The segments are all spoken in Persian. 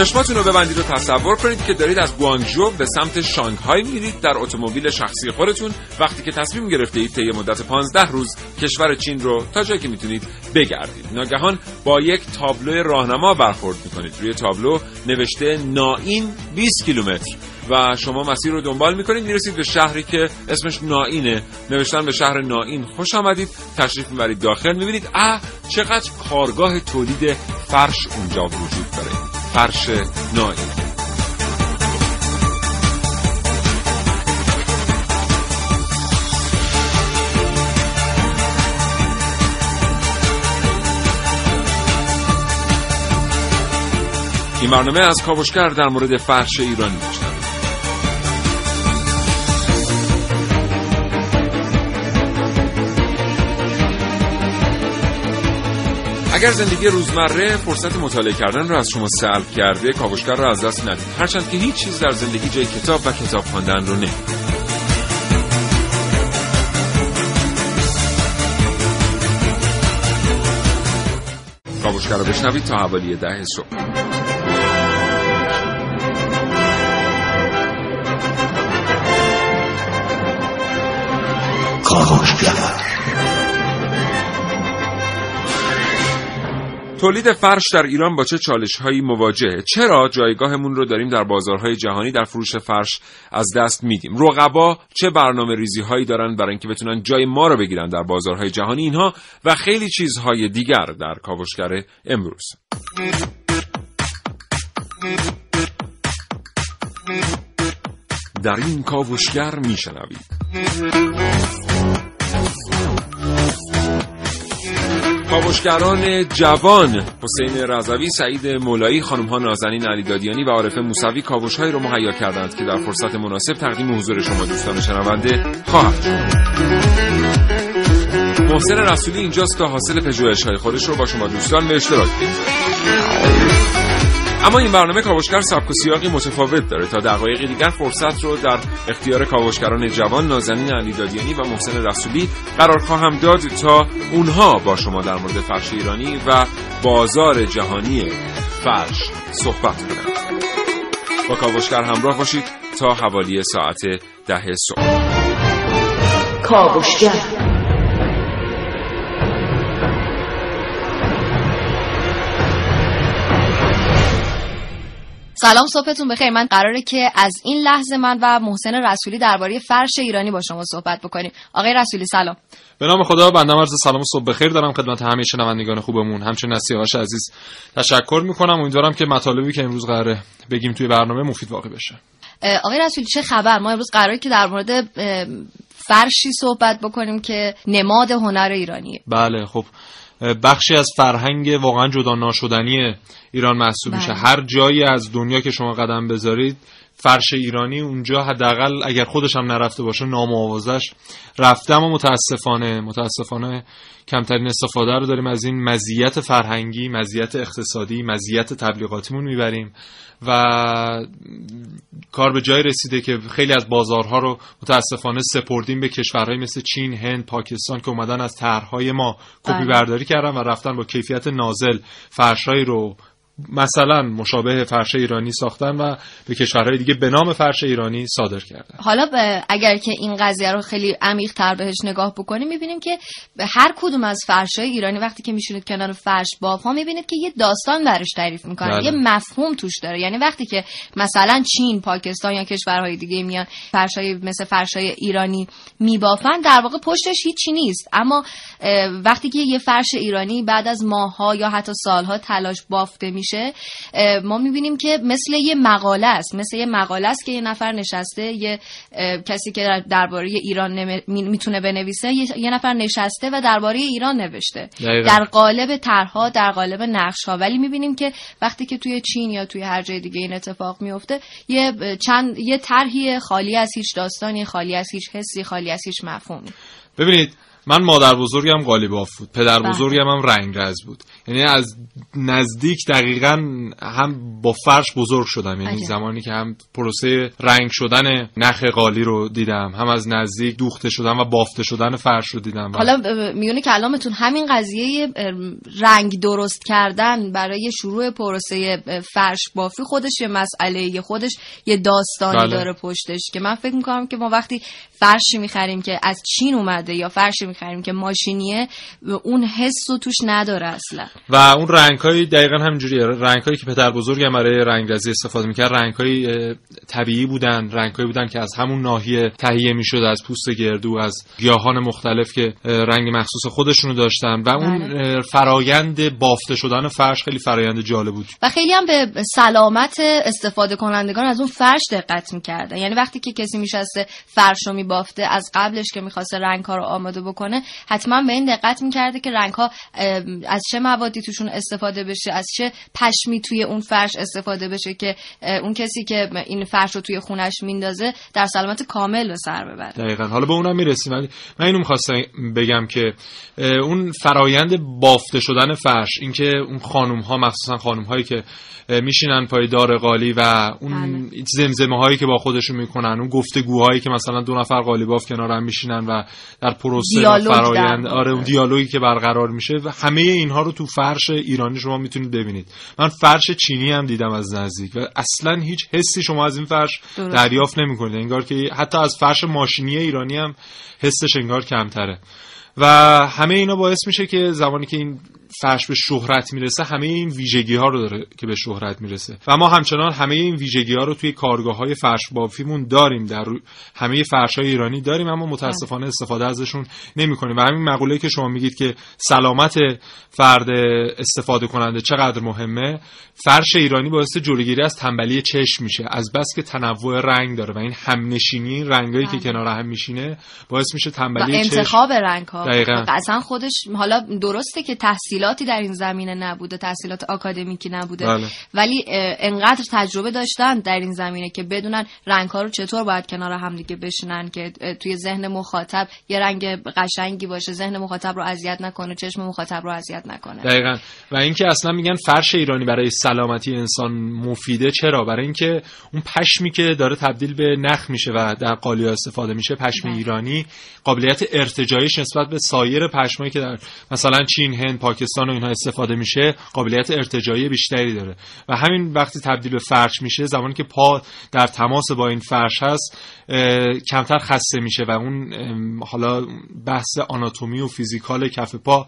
چشماتون رو ببندید و تصور کنید که دارید از گوانگژو به سمت شانگهای میرید در اتومبیل شخصی خودتون. وقتی که تصمیم گرفته اید طی مدت 15 روز کشور چین رو تا جایی که می‌تونید بگردید. ناگهان با یک تابلو راهنما برخورد می‌کنید. روی تابلو نوشته ناین 20 کیلومتر. و شما مسیر رو دنبال می‌کنید. می‌رسید به شهری که اسمش ناینه. نوشتن به شهر ناین خوش آمدید. تشریف می‌برید داخل. می‌بینید اه چقدر کارگاه تولید فرش اونجا وجود داره. فرش ناین این برنامه از کاوشگر در مورد فرش ایرانی میشنم اگر زندگی روزمره فرصت مطالعه کردن رو از شما سلب کرده کاوشگر رو از دست ندید. هرچند که هیچ چیز در زندگی جای کتاب و کتاب خواندن رو نه کاوشگر رو بشنوید تا حوالی ده صبح. کاوشگر. تولید فرش در ایران با چه چالش هایی مواجهه؟ چرا جایگاهمون رو داریم در بازارهای جهانی در فروش فرش از دست میدیم؟ رقبا چه برنامه ریزی هایی دارن برای اینکه بتونن جای ما رو بگیرن در بازارهای جهانی؟ اینها و خیلی چیزهای دیگر در کاوشگر امروز. در این کاوشگر میشنوید. کاوشگران جوان حسین رضوی سعید مولایی خانم ها نازنین علی دادیانی و عارف موسوی کاوشهایی رو مهیا کردند که در فرصت مناسب تقدیم حضور شما دوستان شنونده خواهد محسن رسولی اینجاست تا حاصل پژوهش‌های خودش رو با شما دوستان به اشتراک بگذارد اما این برنامه کاوشگر سبک و سیاقی متفاوت داره. تا دقایقی دیگر فرصت رو در اختیار کاوشگران جوان نازنین علی دادیانی و محسن رسولی قرار خواهم داد تا اونها با شما در مورد فرش ایرانی و بازار جهانی فرش صحبت کنند. با کاوشگر همراه باشید تا حوالی ساعت ده صبح. کاوشگر. سلام صبحتون بخیر. من قراره که از این لحظه من و محسن رسولی درباره فرش ایرانی با شما صحبت بکنیم. آقای رسولی سلام. به نام خدا بنده عرض سلام و صبح بخیر دارم خدمت همه شنوندگان خوبمون. همچنین از سیاوش عزیز تشکر می‌کنم. امیدوارم که مطالبی که امروز قراره بگیم توی برنامه مفید واقع بشه. آقای رسولی چه خبر؟ ما امروز قراره که در مورد فرشی صحبت بکنیم که نماد هنر ایرانیه. بله خب. بخشی از فرهنگ واقعا جدا ناشدنی ایران محسوب میشه بله. هر جایی از دنیا که شما قدم بذارید فرش ایرانی اونجا حداقل اگر خودش هم نرفته باشه نام آوازش رفته اما متاسفانه متاسفانه کمترین استفاده رو داریم از این مزیت فرهنگی مزیت اقتصادی مزیت تبلیغاتیمون می‌بریم و کار به جای رسیده که خیلی از بازارها رو متاسفانه سپردیم به کشورهای مثل چین، هند، پاکستان که اومدن از طرحهای ما کپی بله. برداری کردن و رفتن با کیفیت نازل فرشهایی رو مثلا مشابه فرش ایرانی ساختن و به کشورهای دیگه به نام فرش ایرانی صادر کردن. حالا اگر که این قضیه رو خیلی عمیق تر بهش نگاه بکنیم می‌بینیم که به هر کدوم از فرشای ایرانی وقتی که میشونید کنار فرش باف ها می‌بینید که یه داستان برش تعریف می‌کنه بله. یه مفهوم توش داره. یعنی وقتی که مثلا چین پاکستان یا کشورهای دیگه میان فرشای مثل فرشای ایرانی میبافن در واقع پشتش هیچی نیست. اما وقتی که یه فرش ایرانی بعد از ماهها یا حتی سالها تلاش بافته میشه ما می‌بینیم که مثل یه مقاله است مثل یه مقاله است که یه نفر نشسته یه کسی که درباره ایران می‌تونه بنویسه یه نفر نشسته و درباره ایران نوشته. در قالب طرحها در قالب نقش ها ولی می‌بینیم که وقتی که توی چین یا توی هر جای دیگه این اتفاق میفته یه چند یه طرحی خالی از هیچ داستانی خالی از هیچ حسی خالی از هیچ مفهومی. ببینید من مادر بزرگم قالیباف بود پدر بله. بزرگم هم رنگرز بود. یعنی از نزدیک دقیقا هم با فرش بزرگ شدم. یعنی زمانی که هم پروسه رنگ شدن نخ قالی رو دیدم هم از نزدیک دوخته شدن و بافته شدن فرش رو دیدم. حالا میونه کلامتون همین قضیه رنگ درست کردن برای شروع پروسه فرش بافی خودش یه مسئله یه خودش یه داستانی بله. داره پشتش که من فکر می‌کنم که ما وقتی فرشی می‌خریم که از چین اومده یا فرشی می‌خریم که ماشینیه اون حس رو توش نداره اصلا. و اون رنگ های دقیقا همینجوریه. رنگ هایی که پدر بزرگم برای رنگرزی استفاده می‌کرد رنگ های طبیعی بودن رنگ هایی بودن که از همون ناحیه تهیه می‌شد از پوست گردو از گیاهان مختلف که رنگ مخصوص خودشونو داشتن و اون بله. فرایند بافته شدن فرش خیلی فرایند جالب بود. و خیلی هم به سلامت استفاده کنندگان از اون فرش دقت می‌کردن. یعنی وقتی که کسی میشسته فرش رو میبافته از قبلش که می‌خواسته رنگ ها رو آماده بکنه حتما به این دقت می‌کرده که رنگ ها از چه موادی توشون استفاده بشه از چه پشمی توی اون فرش استفاده بشه که اون کسی که این فرش رو توی خونش میندازه در سلامت کامل به سر ببره. دقیقا. حالا به اونم می‌رسیم. من اینو می‌خواستم بگم که اون فرایند بافته شدن فرش اینکه اون خانم ها مخصوصا خانم هایی که میشینن پای دار قالی و اون بله. زمزمه هایی که با خودشون می‌کنن اون گفتگوهایی که مثلا دو نفر قالی باف کنار هم میشینن و در پروسه فرایند آره اون دیالوگی که برقرار میشه و همه اینها رو تو فرش ایرانی شما می‌تونید ببینید. من فرش چینی هم دیدم از نزدیک و اصلا هیچ حسی شما از این فرش دریافت نمی‌کنید. انگار که حتی از فرش ماشینی ایرانی هم حسش انگار کمتره. و همه اینا باعث میشه که زمانی که این فرش به شهرت می‌رسه همه این ویژگی ها رو داره که به شهرت می‌رسه. و ما همچنان همه این ویژگی ها رو توی کارگاه های فرش بافیمون داریم. در همه فرش های ایرانی داریم اما متاسفانه استفاده ازشون نمی‌کنیم. و همین مقوله که شما میگید که سلامت فرد استفاده کننده چقدر مهمه فرش ایرانی باعث جلوگیری از تنبلی چشم میشه. از بس که تنوع رنگ داره و این همنشینی رنگایی که بله. کنار هم میشینه باعث میشه تنبلی و انتخاب رنگ ها اصلا خودش حالا درسته که تحصیلاتی در این زمینه نبوده تحصیلات آکادمیکی نبوده بله. ولی انقدر تجربه داشتن در این زمینه که بدونن رنگ ها رو چطور باید کنار هم دیگه بشینن که توی ذهن مخاطب یه رنگ قشنگی باشه ذهن مخاطب رو اذیت نکنه چشم مخاطب رو اذیت نکنه دقیقاً و اینکه اصلا میگن فرش ایرانی برای سلامتی انسان مفیده چرا برای اینکه اون پشمی که داره تبدیل به نخ میشه و در قالیا استفاده میشه پشم بله. ایرانی قابلیت ارتجاعیش نسبت به سایر پشمایی که در مثلا چین هند پاکستان و اینها استفاده میشه قابلیت ارتجاعی بیشتری داره و همین وقتی تبدیل به فرش میشه زمانی که پا در تماس با این فرش هست کمتر خسته میشه و اون حالا بحث آناتومی و فیزیکال کف پا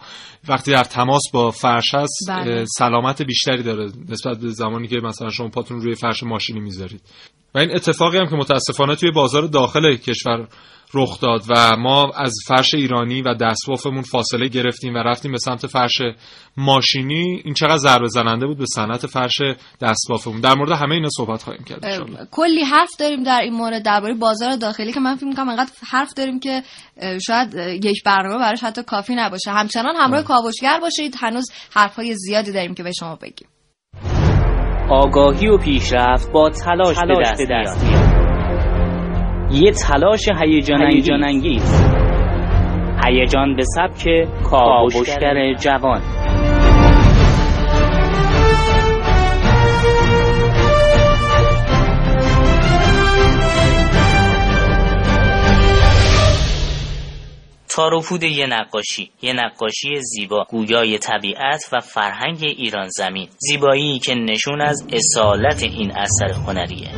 وقتی در تماس با فرش هست بله. سلامت بیشتری داره نسبت به زمانی که مثلا شما پاتون روی فرش ماشینی می‌ذارید و این اتفاقی هم که متاسفانه توی بازار داخل کشور رخ داد و ما از فرش ایرانی و دستوافمون فاصله گرفتیم و رفتیم به سمت فرش ماشینی این چقدر ضربه زننده بود به صنعت فرش دستوافمون در مورد همه اینا صحبت خواهیم کرد کلی حرف داریم در این مورد درباره بازار داخلی که من فکر می‌کنم انقدر حرف داریم که شاید یک برنامه براش حتی کافی نباشه. همچنان همراه کاوشگر باشید. هنوز حرفهای زیادی داریم که به شما بگیم. آگاهی و پیشرفت با تلاش, تلاش به دست میاد. یه تلاش هیجان انگیز هیجان به سبک کاوشگر جوان. تاروپود یه نقاشی. یه نقاشی زیبا. گویای طبیعت و فرهنگ ایران زمین. زیبایی که نشون از اصالت این اثر هنریه.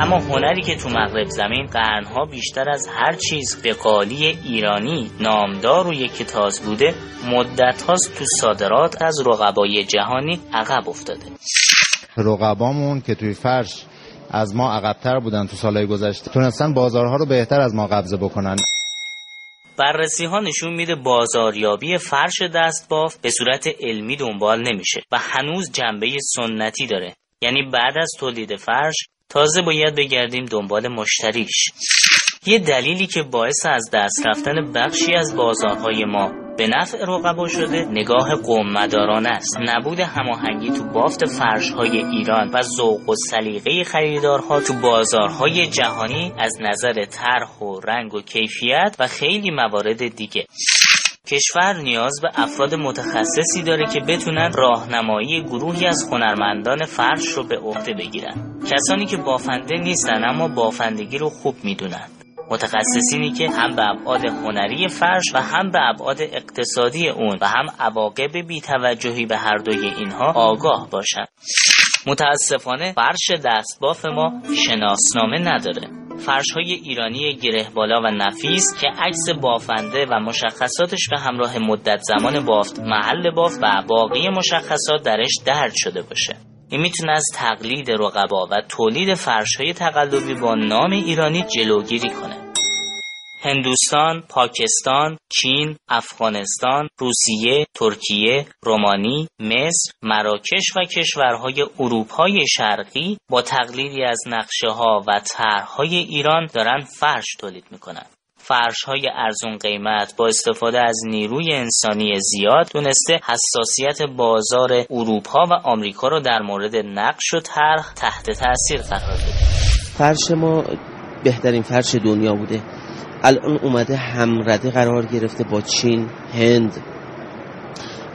اما هنری که تو مغرب زمین قرنها بیشتر از هر چیز به قالی ایرانی نامدار و یکی تاز بوده مدت هاست تو صادرات از رقبای جهانی عقب افتاده. رقبامون که توی فرش از ما عقبتر بودن تو سالهای گذشته. تونستن بازارها رو بهتر از ما قبضه بکنن. بررسی ها نشون میده بازاریابی فرش دست باف به صورت علمی دنبال نمیشه و هنوز جنبه سنتی داره. یعنی بعد از تولید فرش تازه باید بگردیم دنبال مشتریش. یه دلیلی که باعث از دست رفتن بخشی از بازارهای ما به نفع رقبا شده نگاه قوم مداران است. نبود هماهنگی تو بافت فرشهای ایران و ذوق و سلیقه خریدارها تو بازارهای جهانی از نظر طرح و رنگ و کیفیت و خیلی موارد دیگه. کشور نیاز به افراد متخصصی داره که بتونن راهنمایی گروهی از هنرمندان فرش رو به عهده بگیرن. کسانی که بافنده نیستن اما بافندگی رو خوب می‌دونن. متخصصینی که هم به ابعاد هنری فرش و هم به ابعاد اقتصادی اون و هم عواقب بیتوجهی به هر دوی اینها آگاه باشند. متاسفانه فرش دستباف ما شناسنامه نداره. فرش های ایرانی گره بالا و نفیس که عکس بافنده و مشخصاتش به همراه مدت زمان بافت محل بافت و باقی مشخصات درش درد شده باشه. این می‌تونه از تقلید رقبا و تولید فرش های تقلبی با نام ایرانی جلوگیری کنه هندوستان، پاکستان، چین، افغانستان، روسیه، ترکیه، رومانی، مصر، مراکش و کشورهای اروپای شرقی با تقلیدی از نقشه ها و طرحهای ایران دارن فرش تولید می‌کنن. فرش های ارزون قیمت با استفاده از نیروی انسانی زیاد دونسته حساسیت بازار اروپا و آمریکا رو در مورد نقش و طرح تحت تاثیر قرار بده فرش ما بهترین فرش دنیا بوده. الان اومده همرده قرار گرفته با چین هند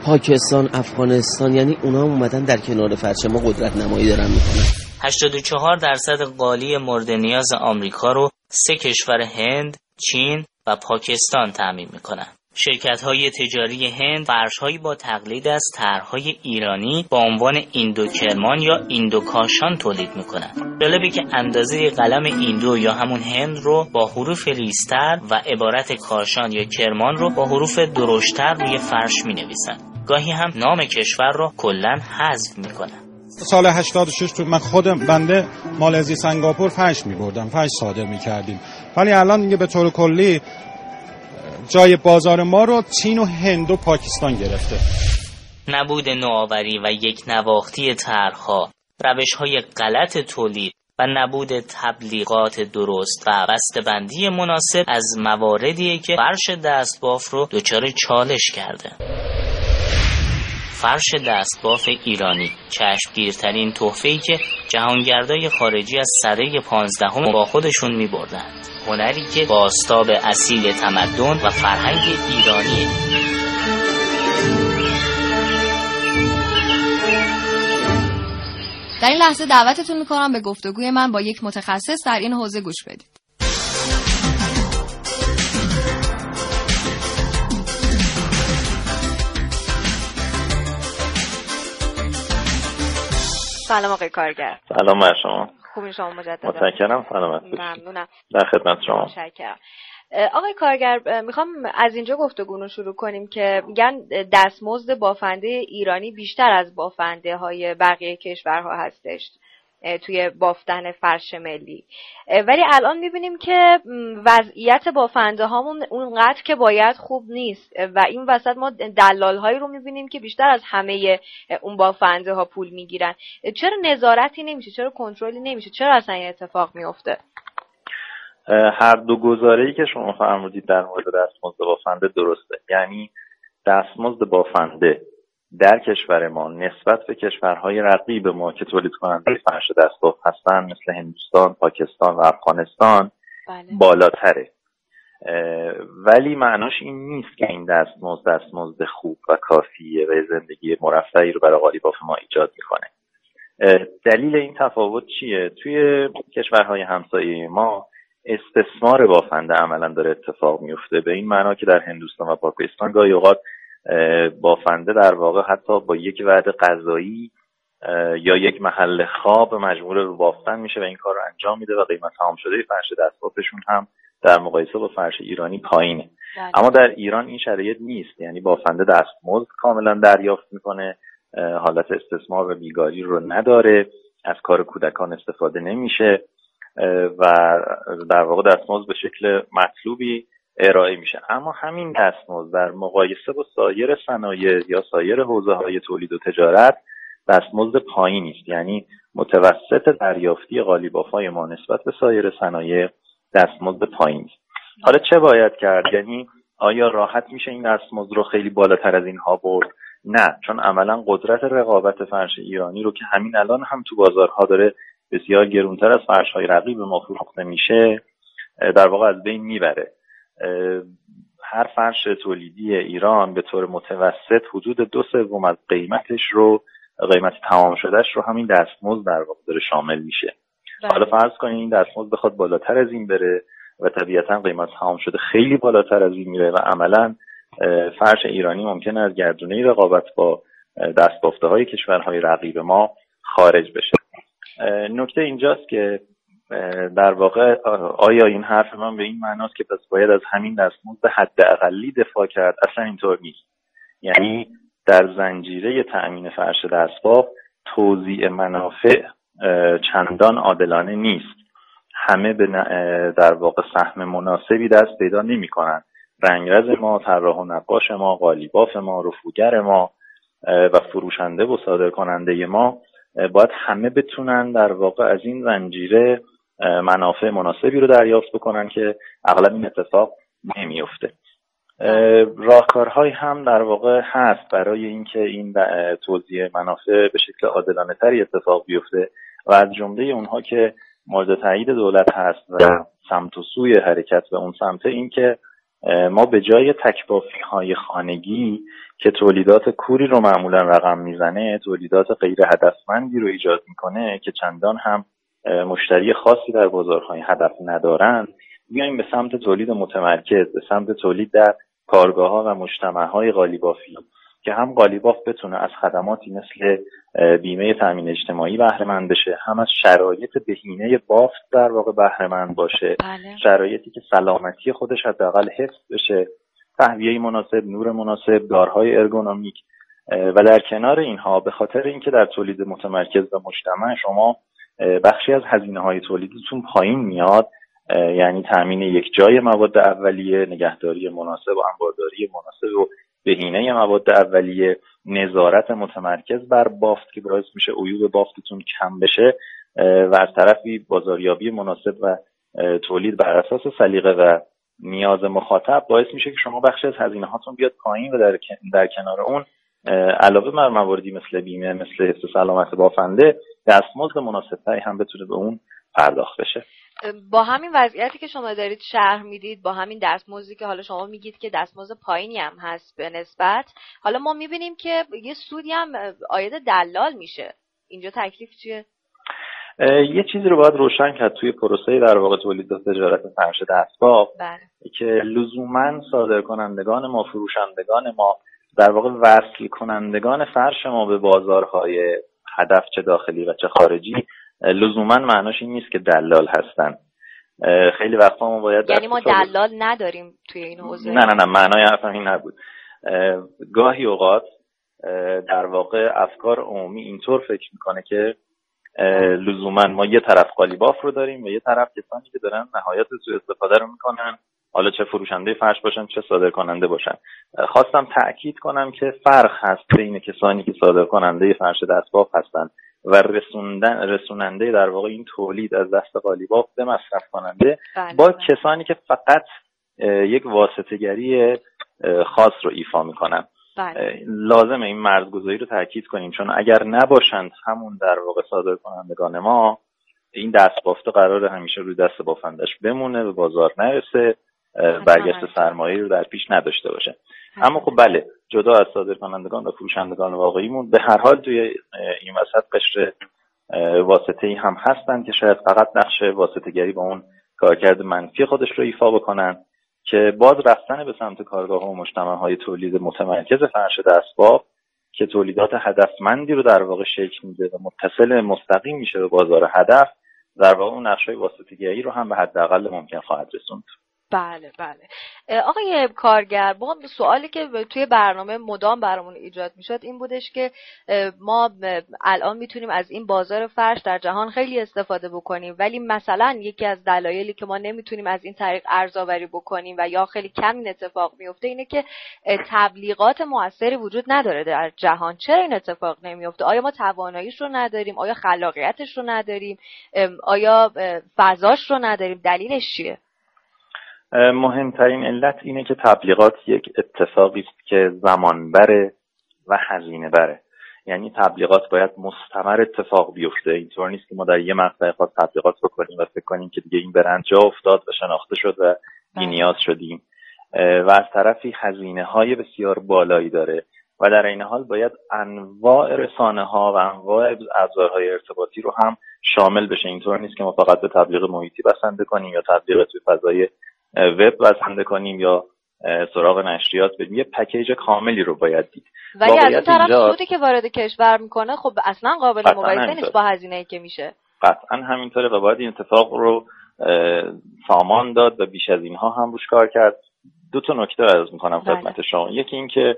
پاکستان افغانستان یعنی اونا اومدن در کنار فرش ما قدرت نمایی دارن می‌کنن. 84 درصد قالی مورد نیاز آمریکا رو سه کشور هند، چین و پاکستان تعمین می‌کنن. شرکت های تجاری هند فرش با تقلید از طرحهای ایرانی با عنوان ایندو کرمان یا ایندو کاشان تولید می‌کنن. جالبه که اندازه قلم ایندو یا همون هند رو با حروف ریستر و عبارت کاشان یا کرمان رو با حروف درشتر روی فرش می نویسن گاهی هم نام کشور رو کلا حذف می‌کنن. سال 86 تو من خودم بنده مالزی سنگاپور فرش می بردم فرش صادر می کردیم ولی الان دیگه به طور کلی جای بازار ما رو چین و هند و پاکستان گرفته. نبود نوآوری و یک نواختی طرحها. روش های غلط تولید و نبود تبلیغات درست و بسته‌بندی مناسب از مواردیه که فرش دستباف رو دچار چالش کرده. فرش دستباف ایرانی. چشمگیرترین تحفه‌ای که جهانگردای خارجی از سده پانزدهم با خودشون می بردند هنری که باستاب اصیل تمدن و فرهنگ ایرانیه در این لحظه دعوتتون می‌کنم به گفتگوی من با یک متخصص در این حوزه گوش بدید. سلام آقای کارگر. سلام بر شما. خوبی شما؟ مجددا متشکرم. سلامت ممنونم. در خدمت شما. متشکرم. آقای کارگر می‌خوام از اینجا گفتگو رو شروع کنیم که میگن دستمزد بافنده ایرانی بیشتر از بافنده های بقیه کشورها هستش. توی بافتن فرش ملی. ولی الان می‌بینیم که وضعیت بافنده هامون اونقدر که باید خوب نیست. و این وسط ما دلال هایی رو می‌بینیم که بیشتر از همه اون بافنده ها پول می‌گیرن. چرا نظارتی نمیشه؟ چرا کنترلی نمیشه؟ چرا اصلا این اتفاق میفته هر دو گزاره ای که شما فرمودید در مورد دستمزد بافنده درسته. یعنی دستمزد بافنده. در کشور ما نسبت به کشورهای رقیب ما که تولید کننده فرش دستباف هستن مثل هندوستان، پاکستان و افغانستان بله. بالاتره. ولی معناش این نیست که این دستمزد دستمزد خوب و کافیه و زندگی مرفعی رو برای قالیباف ما ایجاد می‌کنه. دلیل این تفاوت چیه؟ توی کشورهای همسایه ما استثمار بافنده عملا داره اتفاق میفته به این معنا که در هندوستان و پاکستان گاهی اوقات بافنده در واقع حتی با یک وعده غذایی یا یک محل خواب مجبور رو بافتن میشه و این کار رو انجام میده و قیمت تمام شده فرش دستبافشون هم در مقایسه با فرش ایرانی پایینه بله. اما در ایران این شرایط نیست یعنی بافنده دستمزد کاملا دریافت می‌کنه حالت استثمار و بیگاری رو نداره از کار کودکان استفاده نمیشه و در واقع دستمزد به شکل مطلوبی ارائه میشه. اما همین دستمزد در مقایسه با سایر صنایع یا سایر حوزه های تولید و تجارت دستمزد پایینی است یعنی متوسط دریافتی قالیبافای ما نسبت به سایر صنایع دستمزد پایین است حالا چه باید کرد؟ یعنی آیا راحت میشه این دستمزد رو خیلی بالاتر از اینها برد؟ نه چون عملا قدرت رقابت فرش ایرانی رو که همین الان هم تو بازارها داره بسیار گرونتر از فرش های رقیب ما فروخته میشه در واقع از بین می‌بره. هر فرش تولیدی ایران به طور متوسط حدود دو سوم از قیمتش رو قیمت تمام شدهش رو همین دستمزد در واقع داره شامل میشه بله. حالا فرض کنید این دستمزد بخواد بالاتر از این بره و طبیعتا قیمت تمام شده خیلی بالاتر از این میره و عملا فرش ایرانی ممکن از گردونه رقابت با دستبافته های کشورهای رقیب ما خارج بشه نکته اینجاست که در واقع آیا این حرف من به این معناست که پس باید از همین دستمزد حداقلی دفاع کرد؟ اصلا اینطور نیست. یعنی در زنجیره تأمین فرش دستباف توزیع منافع چندان عادلانه نیست. همه به در واقع سهم مناسبی دست پیدا نمی کنند رنگرز ما طراح و نقاش ما قالیباف ما رفوگر ما و فروشنده و صادر کننده ما باید همه بتونن در واقع از این زنجیره منافع مناسبی رو دریافت بکنن که اغلب این اتفاق نمیفته. راهکارهایی هم در واقع هست برای اینکه این توزیع منافع به شکل عادلانه تری اتفاق بیفته و از جمله اونها که مورد تایید دولت هست و سمت و سوی حرکت به اون سمت این که ما به جای تکبافی های خانگی که تولیدات کوری رو معمولا رقم می‌زنه تولیدات غیر هدفمندی رو ایجاد می‌کنه که چندان هم مشتری خاصی در بازارهای هدف ندارن بیایم به سمت تولید متمرکز به سمت تولید در کارگاه ها و مجتمع های قالیبافی که هم قالیباف بتونه از خدماتی مثل بیمه تامین اجتماعی بهره بشه هم از شرایط بهینه بافت در واقع بهره باشه بله. شرایطی که سلامتی خودش حداقل حفظ بشه تهویه مناسب نور مناسب دارهای ارگونومیک و در کنار اینها به خاطر اینکه در تولید متمرکز و مجتمع شما بخشی از هزینه های تولیدتون پایین میاد یعنی تامین یک جای مواد اولیه نگهداری مناسب و انبارداری مناسب و بهینه مواد اولیه نظارت متمرکز بر بافت که باعث میشه عیوب بافتتون کم بشه و از طرفی بازاریابی مناسب و تولید بر اساس سلیقه و نیاز مخاطب باعث میشه که شما بخشی از هزینه هاتون بیاد پایین و در, در کنار اون علاوه بر مواردی مثل بیمه مثل حفظ سلامت بافنده دستمزد مناسبتری هم بتونه به اون پرداخت بشه. با همین وضعیتی که شما دارید شهر می‌دید با همین دستمزدی که حالا شما میگید که دستمزد پایینی هم هست به نسبت حالا ما می‌بینیم که یه سودی هم آید دلال میشه. اینجا تکلیف چیه؟ یه چیزی رو باید روشن کرد توی پروسه در واقع تولید و تجارت فرش دستباف بله. که لزوما صادر کنندگان ما فروشندگان ما در واقع وصل کنندگان فرش ما به بازارهای هدف چه داخلی و چه خارجی لزوما معناش این نیست که دلال هستن. خیلی وقتا ما باید یعنی ما دلال نداریم توی این حوزه. نه نه نه معنای حرفم این نبود. گاهی اوقات در واقع افکار عمومی اینطور فکر می‌کنه که لزوما ما یه طرف قالیباف رو داریم و یه طرف کسانی که دارن نهایت سوء استفاده رو می‌کنن. حالا چه فروشنده فرش باشن چه صادر کننده باشن خواستم تاکید کنم که فرق هست بین کسانی که صادر کننده فرش دستباف هستن و رسوندن رسوننده در واقع این تولید از دست قالیباف به مصرف کننده بله، با بله. کسانی که فقط یک واسطگری خاص رو ایفا می‌کنن بله. لازم این مرزگذاری رو تاکید کنیم چون اگر نباشند همون در واقع صادر کنندگان ما این دست بافته قرار همیشه روی دست بافندش بمونه به بازار نرسه برگشت سرمایه رو در پیش نداشته باشه. اما خب بله جدا از صادر کنندگان و فروشندگان واقعیمون به هر حال توی این وسط قشر واسطه ای هم هستن که شاید فقط نقش واسطه با اون کارکرد منفی خودش رو ایفا بکنن که باز رفتن به سمت کارگاه و مجتمع های تولید متمرکز فرش دستباب که تولیدات هدفمندی رو در واقع شکل میده و متصل مستقیم میشه به بازار هدف در واقع اون نقشای واسطگری رو هم به حداقل ممکن خواهد رسوند. بله بله. آقای کارگر ما سوالی که توی برنامه مدام برامون ایجاد می‌شد این بودش که ما الان می‌تونیم از این بازار فرش در جهان خیلی استفاده بکنیم ولی مثلا یکی از دلایلی که ما نمی‌تونیم از این طریق ارزآوری بکنیم و یا خیلی کم این اتفاق میفته اینه که تبلیغات موثری وجود نداره در جهان. چرا این اتفاق نمیفته آیا ما تواناییش رو نداریم؟ آیا خلاقیتش رو نداریم؟ آیا فضاش رو نداریم؟ دلیلش چیه؟ مهمترین علت اینه که تبلیغات یک اتفاقی است که زمان بره و هزینه بره یعنی تبلیغات باید مستمر اتفاق بیفته. اینطور نیست که ما در یه مقطع خاص تبلیغات بکنیم و فکر کنیم که دیگه این برند جا افتاد و شناخته شد و نیاز شدیم. و از طرفی هزینه های بسیار بالایی داره. و در این حال باید انواع رسانه ها و انواع ابزارهای ارتباطی رو هم شامل بشه. اینطور نیست که ما فقط به تبلیغ محیطی بسنده کنیم یا تبلیغ توی فضای وب بسنده کنیم یا سراغ نشریات بدیم. یه پکیج کاملی رو باید دید. ولی از اون طرف سودی که وارد کشور می‌کنه خب اصلا قابل مقایسه نیست با هزینه ای که میشه. قطعا همینطوره و باید این اتفاق رو سامان داد و بیش از اینها هم روش کار کرد. دو تا نکته عرض می‌کنم بله. خدمت شما. یکی اینکه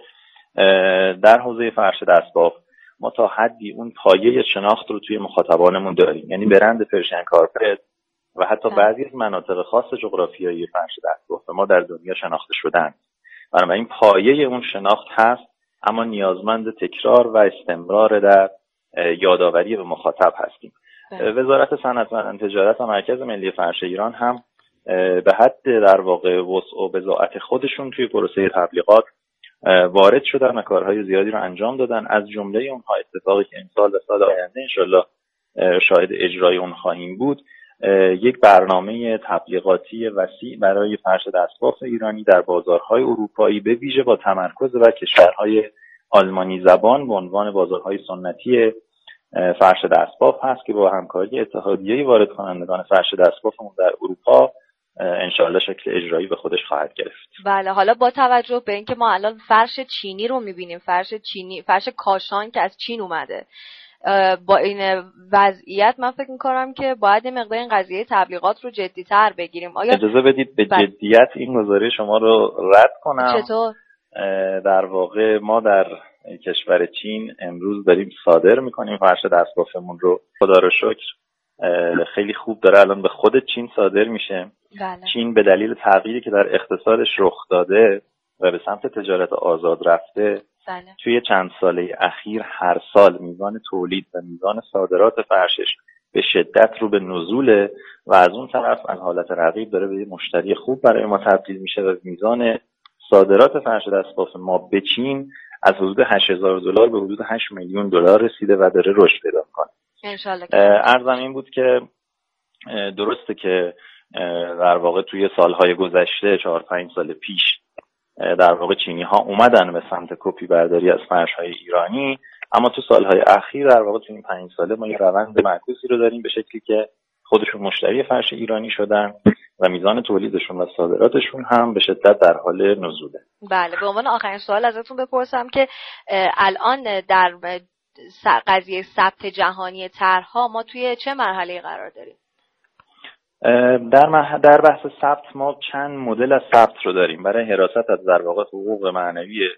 در حوزه فرش دستباف ما تا حدی اون پایه شناخت رو توی مخاطبانمون داریم. یعنی برند پرشن کارپت و حتی بله. بعضی از مناطق خاص جغرافیایی فرش دستباف ما در دنیا شناخته شدن بنابراین پایه اون شناخت هست اما نیازمند تکرار و استمرار در یادآوری به مخاطب هستیم بله. وزارت صنعت و تجارت و مرکز ملی فرش ایران هم به حد در واقع وسع و بزاعت خودشون توی پروسه تبلیغات وارد شدن و کارهای زیادی رو انجام دادن از جمله اونها اتفاقی که امسال و سال آینده انشالله شاهد اجرای اون خواهیم بود یک برنامه تبلیغاتی وسیع برای فرش دستباف ایرانی در بازارهای اروپایی به ویژه با تمرکز بر کشورهای آلمانی زبان به عنوان بازارهای سنتی فرش دستباف هست که با همکاری اتحادیه وارد کنندگان فرش دستبافمون در اروپا انشاءالله شکل اجرایی به خودش خواهد گرفت. بله حالا با توجه به اینکه ما الان فرش چینی رو می‌بینیم فرش چینی فرش کاشان که از چین اومده. با این وضعیت من فکر می‌کنم که باید مقدار این قضیه تبلیغات رو جدیتر بگیریم. آیا اجازه بدید به بله. جدیت این گزارش شما رو رد کنم؟ چطور؟ در واقع ما در کشور چین امروز داریم صادر می‌کنیم. فرش دستبافمون رو. خدا رو شکر. خیلی خوب داره. الان به خود چین صادر میشه. بله. چین به دلیل تغییری که در اقتصادش رخ داده و به سمت تجارت آزاد رفته بله. توی چند ساله اخیر هر سال میزان تولید و میزان صادرات فرشش به شدت رو به نزوله و از اون طرف از حالت رقیب داره به مشتری خوب برای ما تبدیل میشه و میزان صادرات فرش دستباف ما به چین از حدود 8000 دلار به حدود 8 میلیون دلار رسیده و داره رشد پیدا می‌کنه ارزم این بود که درسته که در واقع توی سالهای گذشته چهار پنج سال پیش در واقع چینی ها اومدن به سمت کپی برداری از فرش های ایرانی. اما تو سالهای اخیر در واقع تو این پنج ساله ما یه روند معکوسی رو داریم به شکلی که خودشون مشتری فرش ایرانی شدن و میزان تولیدشون و صادراتشون هم به شدت در حال نزوله. بله به عنوان آخرین سوال ازتون بپرسم که الان در قضیه ثبت جهانی طرحها ما توی چه مرحله قرار داریم؟ در, در بحث ثبت ما چند مدل از ثبت رو داریم برای حراست از در واقع حقوق معنوی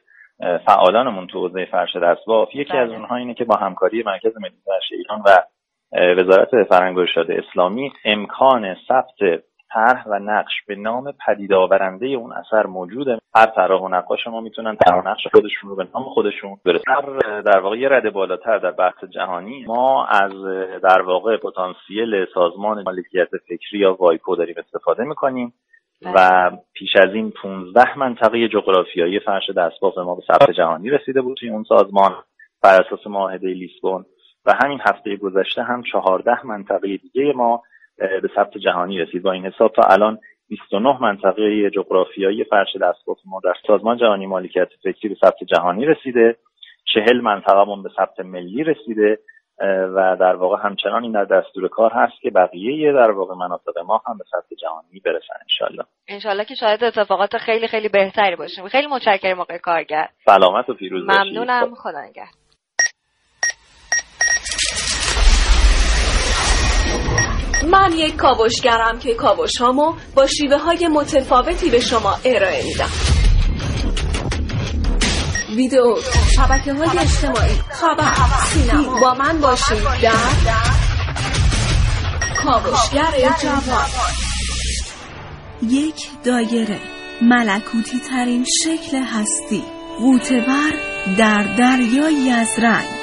فعالانمون تو حوزه فرش دستباف یکی از بله. اونها اینه که با همکاری مرکز ملی فرش ایران و وزارت فرهنگ و اسلامی امکان ثبت طرح و نقش به نام پدید آورنده اون اثر موجوده. هر طراح و نقاش ما می‌تونن طرح و نقش خودشون رو به نام خودشون برسن در واقع یه رده بالاتر در بحث جهانی ما از در واقع پتانسیل سازمان مالکیت فکری یا وایپو داریم استفاده می‌کنیم و بله. پیش از این 15 منطقه جغرافیایی فرش دستباف ما به ثبت جهانی رسیده بود توی اون سازمان بر اساس معاهده لیسبون. و همین هفته گذشته هم 14 منطقه دیگه ما به ثبت جهانی رسید. با این حساب تا الان 29 منطقه جغرافیایی فرش دستگاه ما در سازمان جهانی مالکیت فکری به ثبت جهانی رسیده. چهل منطقهمون به ثبت ملی رسیده و در واقع همچنان این در دستور کار هست که بقیه در واقع مناطق ما هم به سطح جهانی برسن انشالله. انشالله که شاید اتفاقات خیلی خیلی بهتری باشیم خیلی متشکرم آقای کارگر. سلامت و پیروز ممنونم. خدا نگهدار. من یک کاوشگرم که کاوش هامو با شیوه های متفاوتی به شما ارائه میدم. ویدیو شبکه های اجتماعی خبر سینما. با من باشید در کاوشگر جوان. یک دایره ملکوتی ترین شکل هستی. غوتور در دریایی از رنگ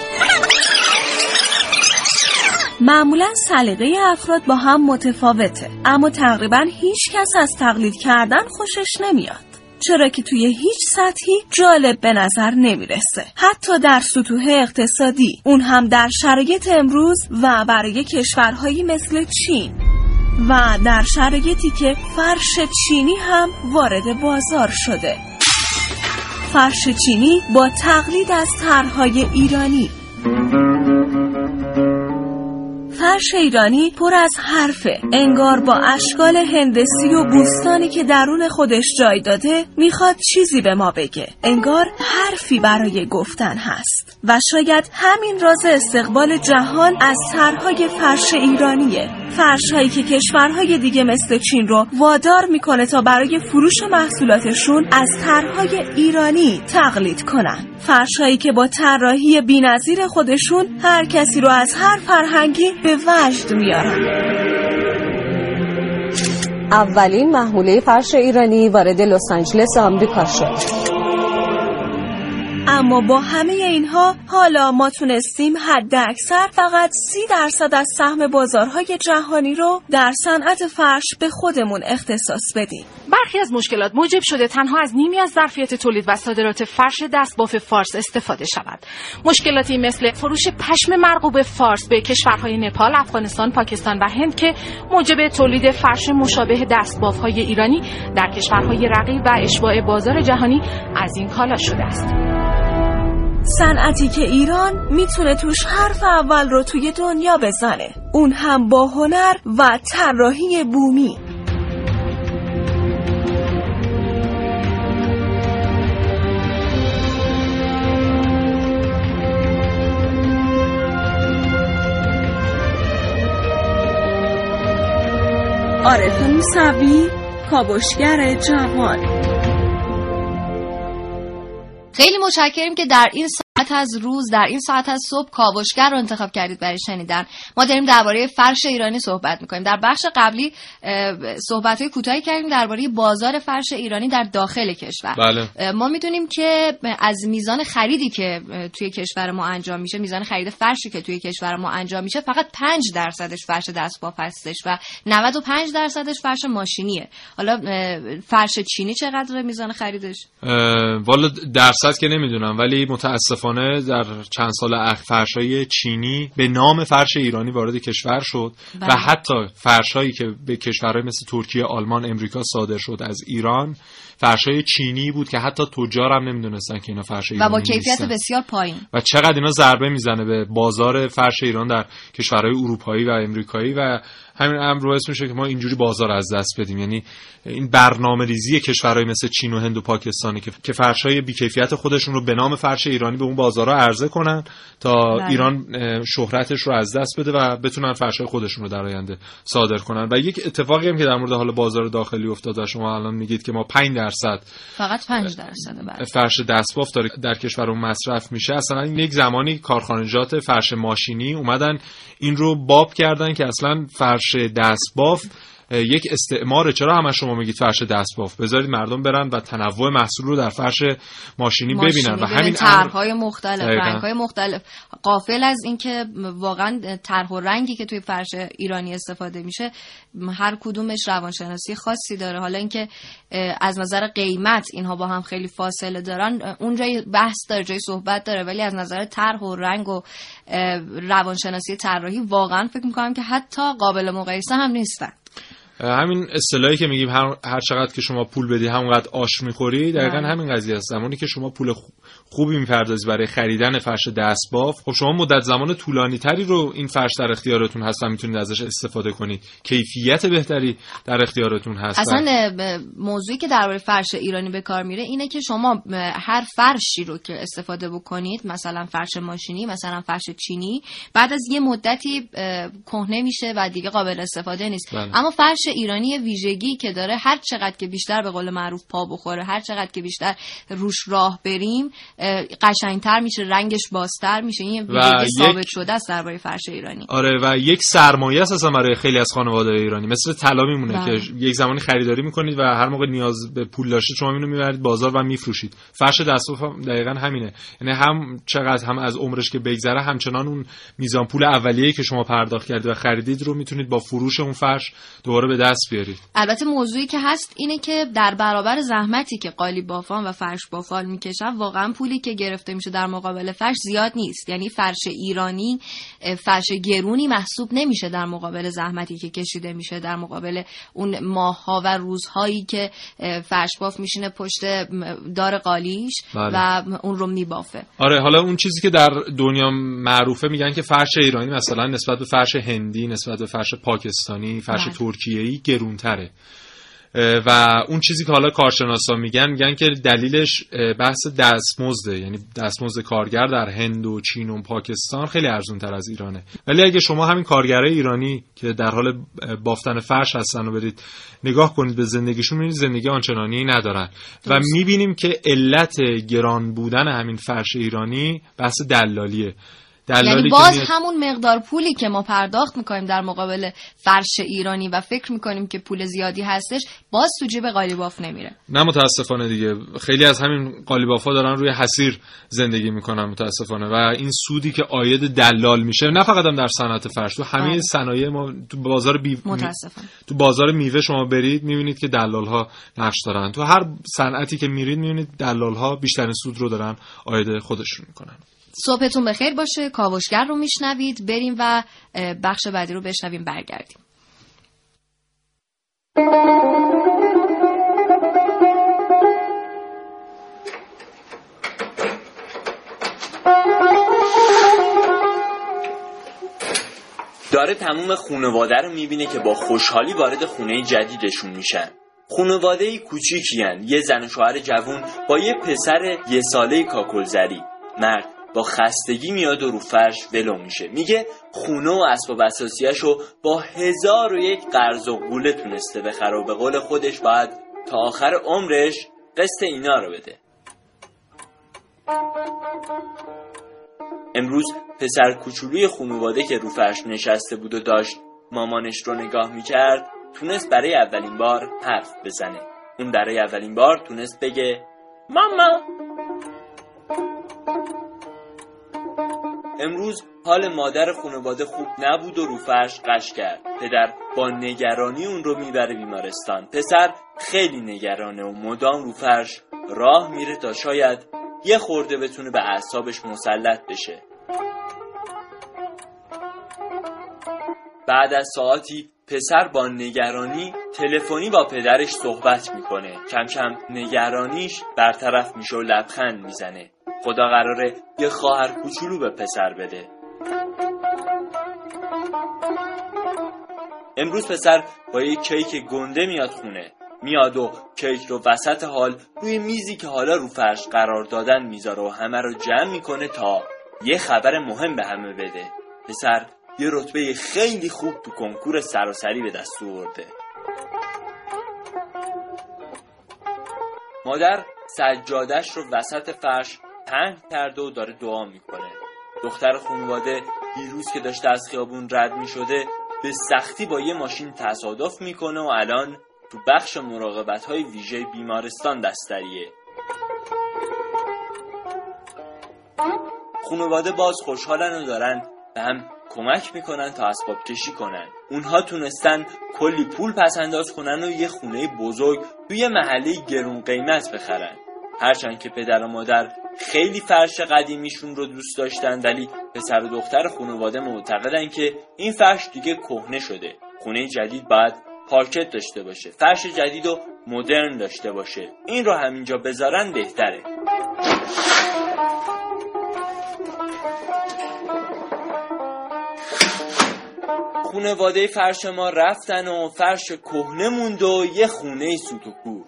معمولا سلیقه افراد با هم متفاوته اما تقریبا هیچ کس از تقلید کردن خوشش نمیاد. چرا که توی هیچ سطحی جالب به نظر نمی‌رسه. حتی در سطوح اقتصادی اون هم در شرایط امروز و برای کشورهایی مثل چین و در شرایطی که فرش چینی هم وارد بازار شده. فرش چینی با تقلید از طرحهای ایرانی. فرش ایرانی پر از حرفه. انگار با اشکال هندسی و بوستانی که درون خودش جای داده می‌خواد چیزی به ما بگه. انگار حرفی برای گفتن هست. و شاید همین راز استقبال جهان از طرحهای فرش ایرانیه. فرش هایی که کشورهای دیگه مثل چین رو وادار می‌کنه تا برای فروش محصولاتشون از طرحهای ایرانی تقلید کنن. فرش هایی که با طراحی بینظیر خودشون هر کسی رو از هر فرهنگی به وجد میارن اولین محموله فرش ایرانی وارد لس آنجلس آمریکا شد. اما با همه اینها حالا ما تونستیم حد اکثر فقط سی درصد از سهم بازارهای جهانی رو در صنعت فرش به خودمون اختصاص بدیم. برخی از مشکلات موجب شده تنها از نیمی از ظرفیت تولید و صادرات فرش دستباف فارس استفاده شود. مشکلاتی مثل فروش پشم مرغوب فارس به کشورهای نپال افغانستان پاکستان و هند که موجب تولید فرش مشابه دستبافهای ایرانی در کشورهای رقیب و اشباع بازار جهانی از این کالا شده است. صنعتی که ایران می‌تونه توش حرف اول رو توی دنیا بزنه. اون هم با هنر و طراحی بومی. عارف موسوی کابشگر جوان. خیلی متشکریم که در این از روز در این ساعت از صبح کاوشگر رو انتخاب کردید برای شنیدن. ما داریم درباره فرش ایرانی صحبت می‌کنیم. در بخش قبلی صحبت های کوتاهی کردیم درباره بازار فرش ایرانی در داخل کشور. بله. ما می‌دونیم که از میزان خریدی که توی کشور ما انجام میشه میزان خرید فرشی که توی کشور ما انجام میشه فقط 5 درصدش فرش دستباف هستش و 95 درصدش فرش ماشینیه. حالا فرش چینی چقدر میزان خریدش؟ والا درصد که نمی‌دونم ولی متاسفانه در چند سال اخیر فرشای چینی به نام فرش ایرانی وارد کشور شد بله. و حتی فرشایی که به کشورهای مثل ترکیه، آلمان، امریکا صادر شد از ایران فرشای چینی بود که حتی تجار هم نمی‌دونستن که اینا فرش ایرانی و با کیفیت بسیار پایین و چقدر اینا ضربه می‌زنه به بازار فرش ایران در کشورهای اروپایی و امریکایی و همین امر باعث میشه که ما اینجوری بازار از دست بدیم یعنی این برنامه ریزی کشورهای مثل چین و هند و پاکستانی که که فرشای بیکیفیت خودشون رو به نام فرش ایرانی به اون بازارها عرضه کنن تا بله. ایران شهرتش رو از دست بده و بتونن فرشای خودشون رو در آینده صادر کنن و یک اتفاقی هم که در مورد حال بازار داخلی افتاده شما الان میگید که ما 5 درصد فقط 5 درصد بله. فرش دستباف داره در کشورمون مصرف میشه اصلا یک زمانی کارخانجات فرش ماشینی اومدن این رو باب کردن که اصلا فرش دستباف یک استعمار. چرا همه شما میگید فرش دستباف بذارید مردم برن و تنوع محصول رو در فرش ماشینی, ببینن و همین طرحهای مختلف رنگهای مختلف. قافل از اینکه واقعا طرح و رنگی که توی فرش ایرانی استفاده میشه هر کدومش روانشناسی خاصی داره. حالا اینکه از نظر قیمت اینها با هم خیلی فاصله دارن اونجا بحث داره جای صحبت داره. ولی از نظر طرح و رنگ و روانشناسی طراحی واقعا فکر می‌کنم که حتی قابل مقایسه هم نیستن. همین اصطلاحی که میگیم هر چقدر که شما پول بدی همونقدر آش می‌خوری دقیقا بله. همین قضیه است زمانی که شما پول خوبی می‌پردازی برای خریدن فرش دستباف خب شما مدت زمان طولانی تری رو این فرش در اختیارتون هست و می‌تونید ازش استفاده کنید کیفیت بهتری در اختیارتون هست اصلا موضوعی که درباره فرش ایرانی به کار میره اینه که شما هر فرشی رو که استفاده بکنید مثلا فرش ماشینی مثلا فرش چینی بعد از یه مدتی کهنه میشه و دیگه قابل استفاده نیست بله. اما فرش ایرانی ویژگی که داره هر چقدر که بیشتر به قول معروف پا بخوره هر چقدر که بیشتر روش راه بریم قشنگتر میشه رنگش بازتر میشه. این ویژگی ثابت شده است درباره فرش ایرانی. آره و یک سرمایه است اصلا برای خیلی از خانواده ایرانی. مثل طلا میمونه بله. که یک زمانی خریداری می‌کنید و هر موقع نیاز به پول داشته شما اینو می‌برید بازار و میفروشید. فرش دستباف دقیقا همینه. یعنی هم چقدر هم از عمرش که بگذره همچنان اون میزان پول اولیه‌ای که شما پرداخت کردید و خریدید رو می‌تونید با فروش اون فرش دوباره به دست بیارید البته موضوعی که هست اینه که در برابر زحمتی که قالی بافان و فرش بافال می‌کشن واقعا پولی که گرفته میشه در مقابل فرش زیاد نیست یعنی فرش ایرانی فرش گرونی محسوب نمیشه در مقابل زحمتی که کشیده میشه در مقابل اون ماهها و روزهایی که فرش باف میشینه پشت دار قالیش بله. و اون رو میبافه آره حالا اون چیزی که در دنیا معروفه میگن که فرش ایرانی مثلا نسبت به فرش هندی نسبت به فرش پاکستانی فرش بله. ترکیه‌ای گرونتره. و اون چیزی که حالا کارشناسا میگن میگن که دلیلش بحث دستمزده. یعنی دستمزد کارگر در هند و چین و پاکستان خیلی ارزون تر از ایرانه. ولی اگه شما همین کارگرای ایرانی که در حال بافتن فرش هستن و برید نگاه کنید به زندگیشون می‌بینید زندگی آنچنانی ندارن. و می‌بینیم که علت گران بودن همین فرش ایرانی بحث دلالیه. یعنی باز همون مقدار پولی که ما پرداخت می‌کنیم در مقابل فرش ایرانی و فکر می‌کنیم که پول زیادی هستش باز تو جیب قالیباف نمیره. نه متاسفانه دیگه. خیلی از همین قالیبافا دارن روی حسیر زندگی می‌کنن متاسفانه. و این سودی که آید دلال میشه نه فقط هم در صنعت فرش تو همه بله. صنایع ما تو بازار بی... متاسفانه. تو بازار میوه شما برید می‌بینید که دلال ها نقش دارن. تو هر صنعتی که میرید می‌بینید دلال ها بیشترین سود رو دارن آید خودشون می‌کنن. صبحتون بخیر باشه. کاوشگر رو میشنوید. بریم و بخش بعدی رو بشنویم. برگردیم. داره تموم خونواده رو می‌بینه که با خوشحالی وارد خونه جدیدشون میشن. خونواده کوچیکی یه زن و شوهر جوون با یه پسر یه ساله کاکلزری. مرد با خستگی میاد و رو فرش ولو میشه. میگه خونه و اسباب اساسیاشو با هزار و یک قرض و قوله تونسته بخره و به قول خودش باید تا آخر عمرش قسط اینا رو بده. امروز پسر کوچولوی خانواده که رو فرش نشسته بود و داشت مامانش رو نگاه می‌کرد تونست برای اولین بار حرف بزنه. اون برای اولین بار تونست بگه ماما امروز حال مادر خانواده خوب نبود و رو فرش قش کرد. پدر با نگرانی اون رو می‌بره بیمارستان. پسر خیلی نگرانه و مدام رو فرش راه میره تا شاید یه خورده بتونه به اعصابش مسلط بشه. بعد از ساعتی پسر با نگرانی تلفنی با پدرش صحبت می‌کنه. کم کم نگرانیش برطرف میشه و لبخند می‌زنه. خدا قراره یه خواهر کوچولو به پسر بده. امروز پسر با یه کیک گنده میاد خونه. میاد و کیک رو وسط حال روی میزی که حالا رو فرش قرار دادن می‌ذاره و همه رو جمع می‌کنه تا یه خبر مهم به همه بده. پسر یه رتبه خیلی خوب تو کنکور سراسری به دست آورده. مادر سجادش رو وسط فرش پهن کرده و داره دعا می‌کنه. دختر خانواده دیروز که داشته از خیابون رد می‌شده به سختی با یه ماشین تصادف می‌کنه و الان تو بخش مراقبت های ویژه بیمارستان دستریه. خانواده باز خوشحالن و دارن به هم کمک می‌کنن تا اسباب کشی کنن. اونها تونستن کلی پول پس انداز کنن و یه خونه بزرگ توی محله گرون قیمت بخرن. هرچند که پدر و مادر خیلی فرش قدیمیشون رو دوست داشتن ولی پسر و دختر خانواده معتقدن که این فرش دیگه کهنه شده. خونه جدید باید پارکت داشته باشه. فرش جدید و مدرن داشته باشه. این رو همینجا بذارن بهتره. خونواده فرش ما رفتن و فرش کهنه موند و یه خونه سوت و کور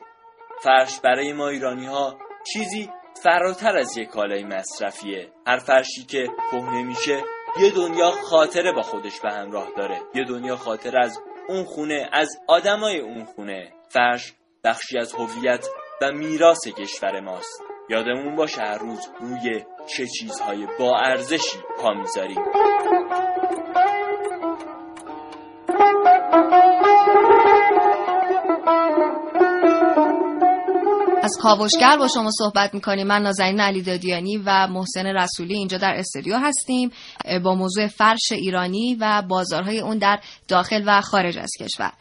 فرش برای ما ایرانی ها چیزی فراتر از یک کالای مصرفیه. هر فرشی که کهنه میشه یه دنیا خاطره با خودش به همراه داره. یه دنیا خاطر از اون خونه از آدمای اون خونه. فرش بخشی از هویت و میراث کشور ماست. یادمون باشه هر روز روی چه چیزهای با ارزشی پا می‌ذاریم. از کاوشگر با شما صحبت می‌کنیم. من نازنین علی دادیانی و محسن رسولی اینجا در استودیو هستیم با موضوع فرش ایرانی و بازارهای اون در داخل و خارج از کشور.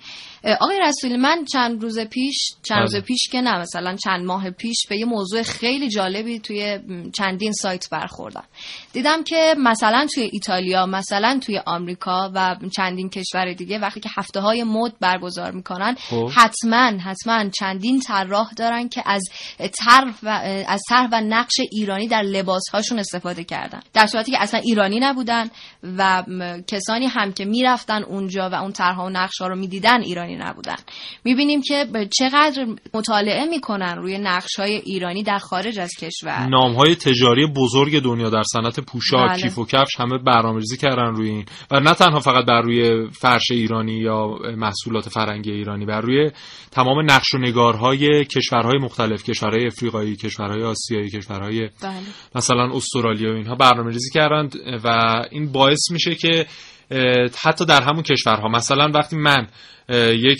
آقای رسولی من چند روز پیش چند روز بله. پیش که نه مثلا چند ماه پیش به یه موضوع خیلی جالبی توی چندین سایت برخوردم دیدم که مثلا توی ایتالیا مثلا توی آمریکا و چندین کشور دیگه وقتی که هفته های مد برگزار می‌کنن خب. حتما حتما چندین طراح دارن که از طرح و از طرح و نقش ایرانی در لباس هاشون استفاده کردن در صورتی که اصلا ایرانی نبودن و کسانی هم که می‌رفتن اونجا و اون طرحها و نقش ها رو می‌دیدن ایرانی نبودن می‌بینیم که چقدر مطالعه می‌کنن روی نقش های ایرانی در خارج از کشور نام های تجاری بزرگ دنیا در صنعت پوشاک بله. کیف و کفش همه برنامه‌ریزی کردن روی این و نه تنها فقط بر روی فرش ایرانی یا محصولات فرنگی ایرانی بر روی تمام نقش و نگارهای کشورهای مختلف کشورهای افریقایی کشورهای آسیایی کشورهای بله. مثلا استرالیا و اینها برنامه ریزی کردند و این باعث میشه که حتی در همون کشورها مثلا وقتی من یک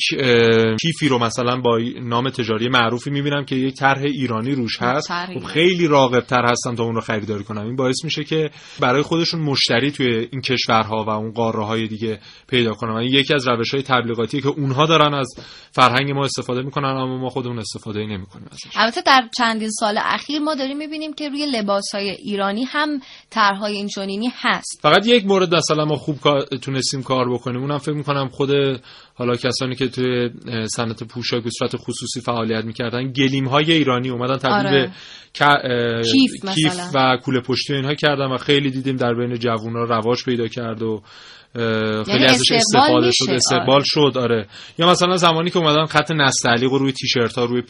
کیفی رو مثلا با نام تجاری معروفی می‌بینم که یک طرح ایرانی روش هست. خب خیلی راغب تر هستم تا اون رو خریداری کنم این باعث میشه که برای خودشون مشتری توی این کشورها و اون قاره های دیگه پیدا کنن. این یکی از روش های تبلیغاتی که اونها دارن از فرهنگ ما استفاده می‌کنن اما ما خودمون استفاده نمی‌کنیم ازش. البته در چندین سال اخیر ما داریم می‌بینیم که روی لباس های ایرانی هم طرحهای اینچنینی هست. فقط یک مورد مثلا ما خوب تونستیم کار بکنیم. اونم فکر می‌کنم خود حالا کسانی که توی صنعت پوشاک به صورت خصوصی فعالیت می‌کردن گلیم های ایرانی اومدن تبدیل آره. به کیف کیف. و کوله پشتی اینها کردن و خیلی دیدیم در بین جوونا رواج پیدا کرد و خیلی ازش استقبال استفاده شد استقبال شد آره. یا مثلا زمانی که اومدن خط نستعلیق رو روی تیشرت ها روی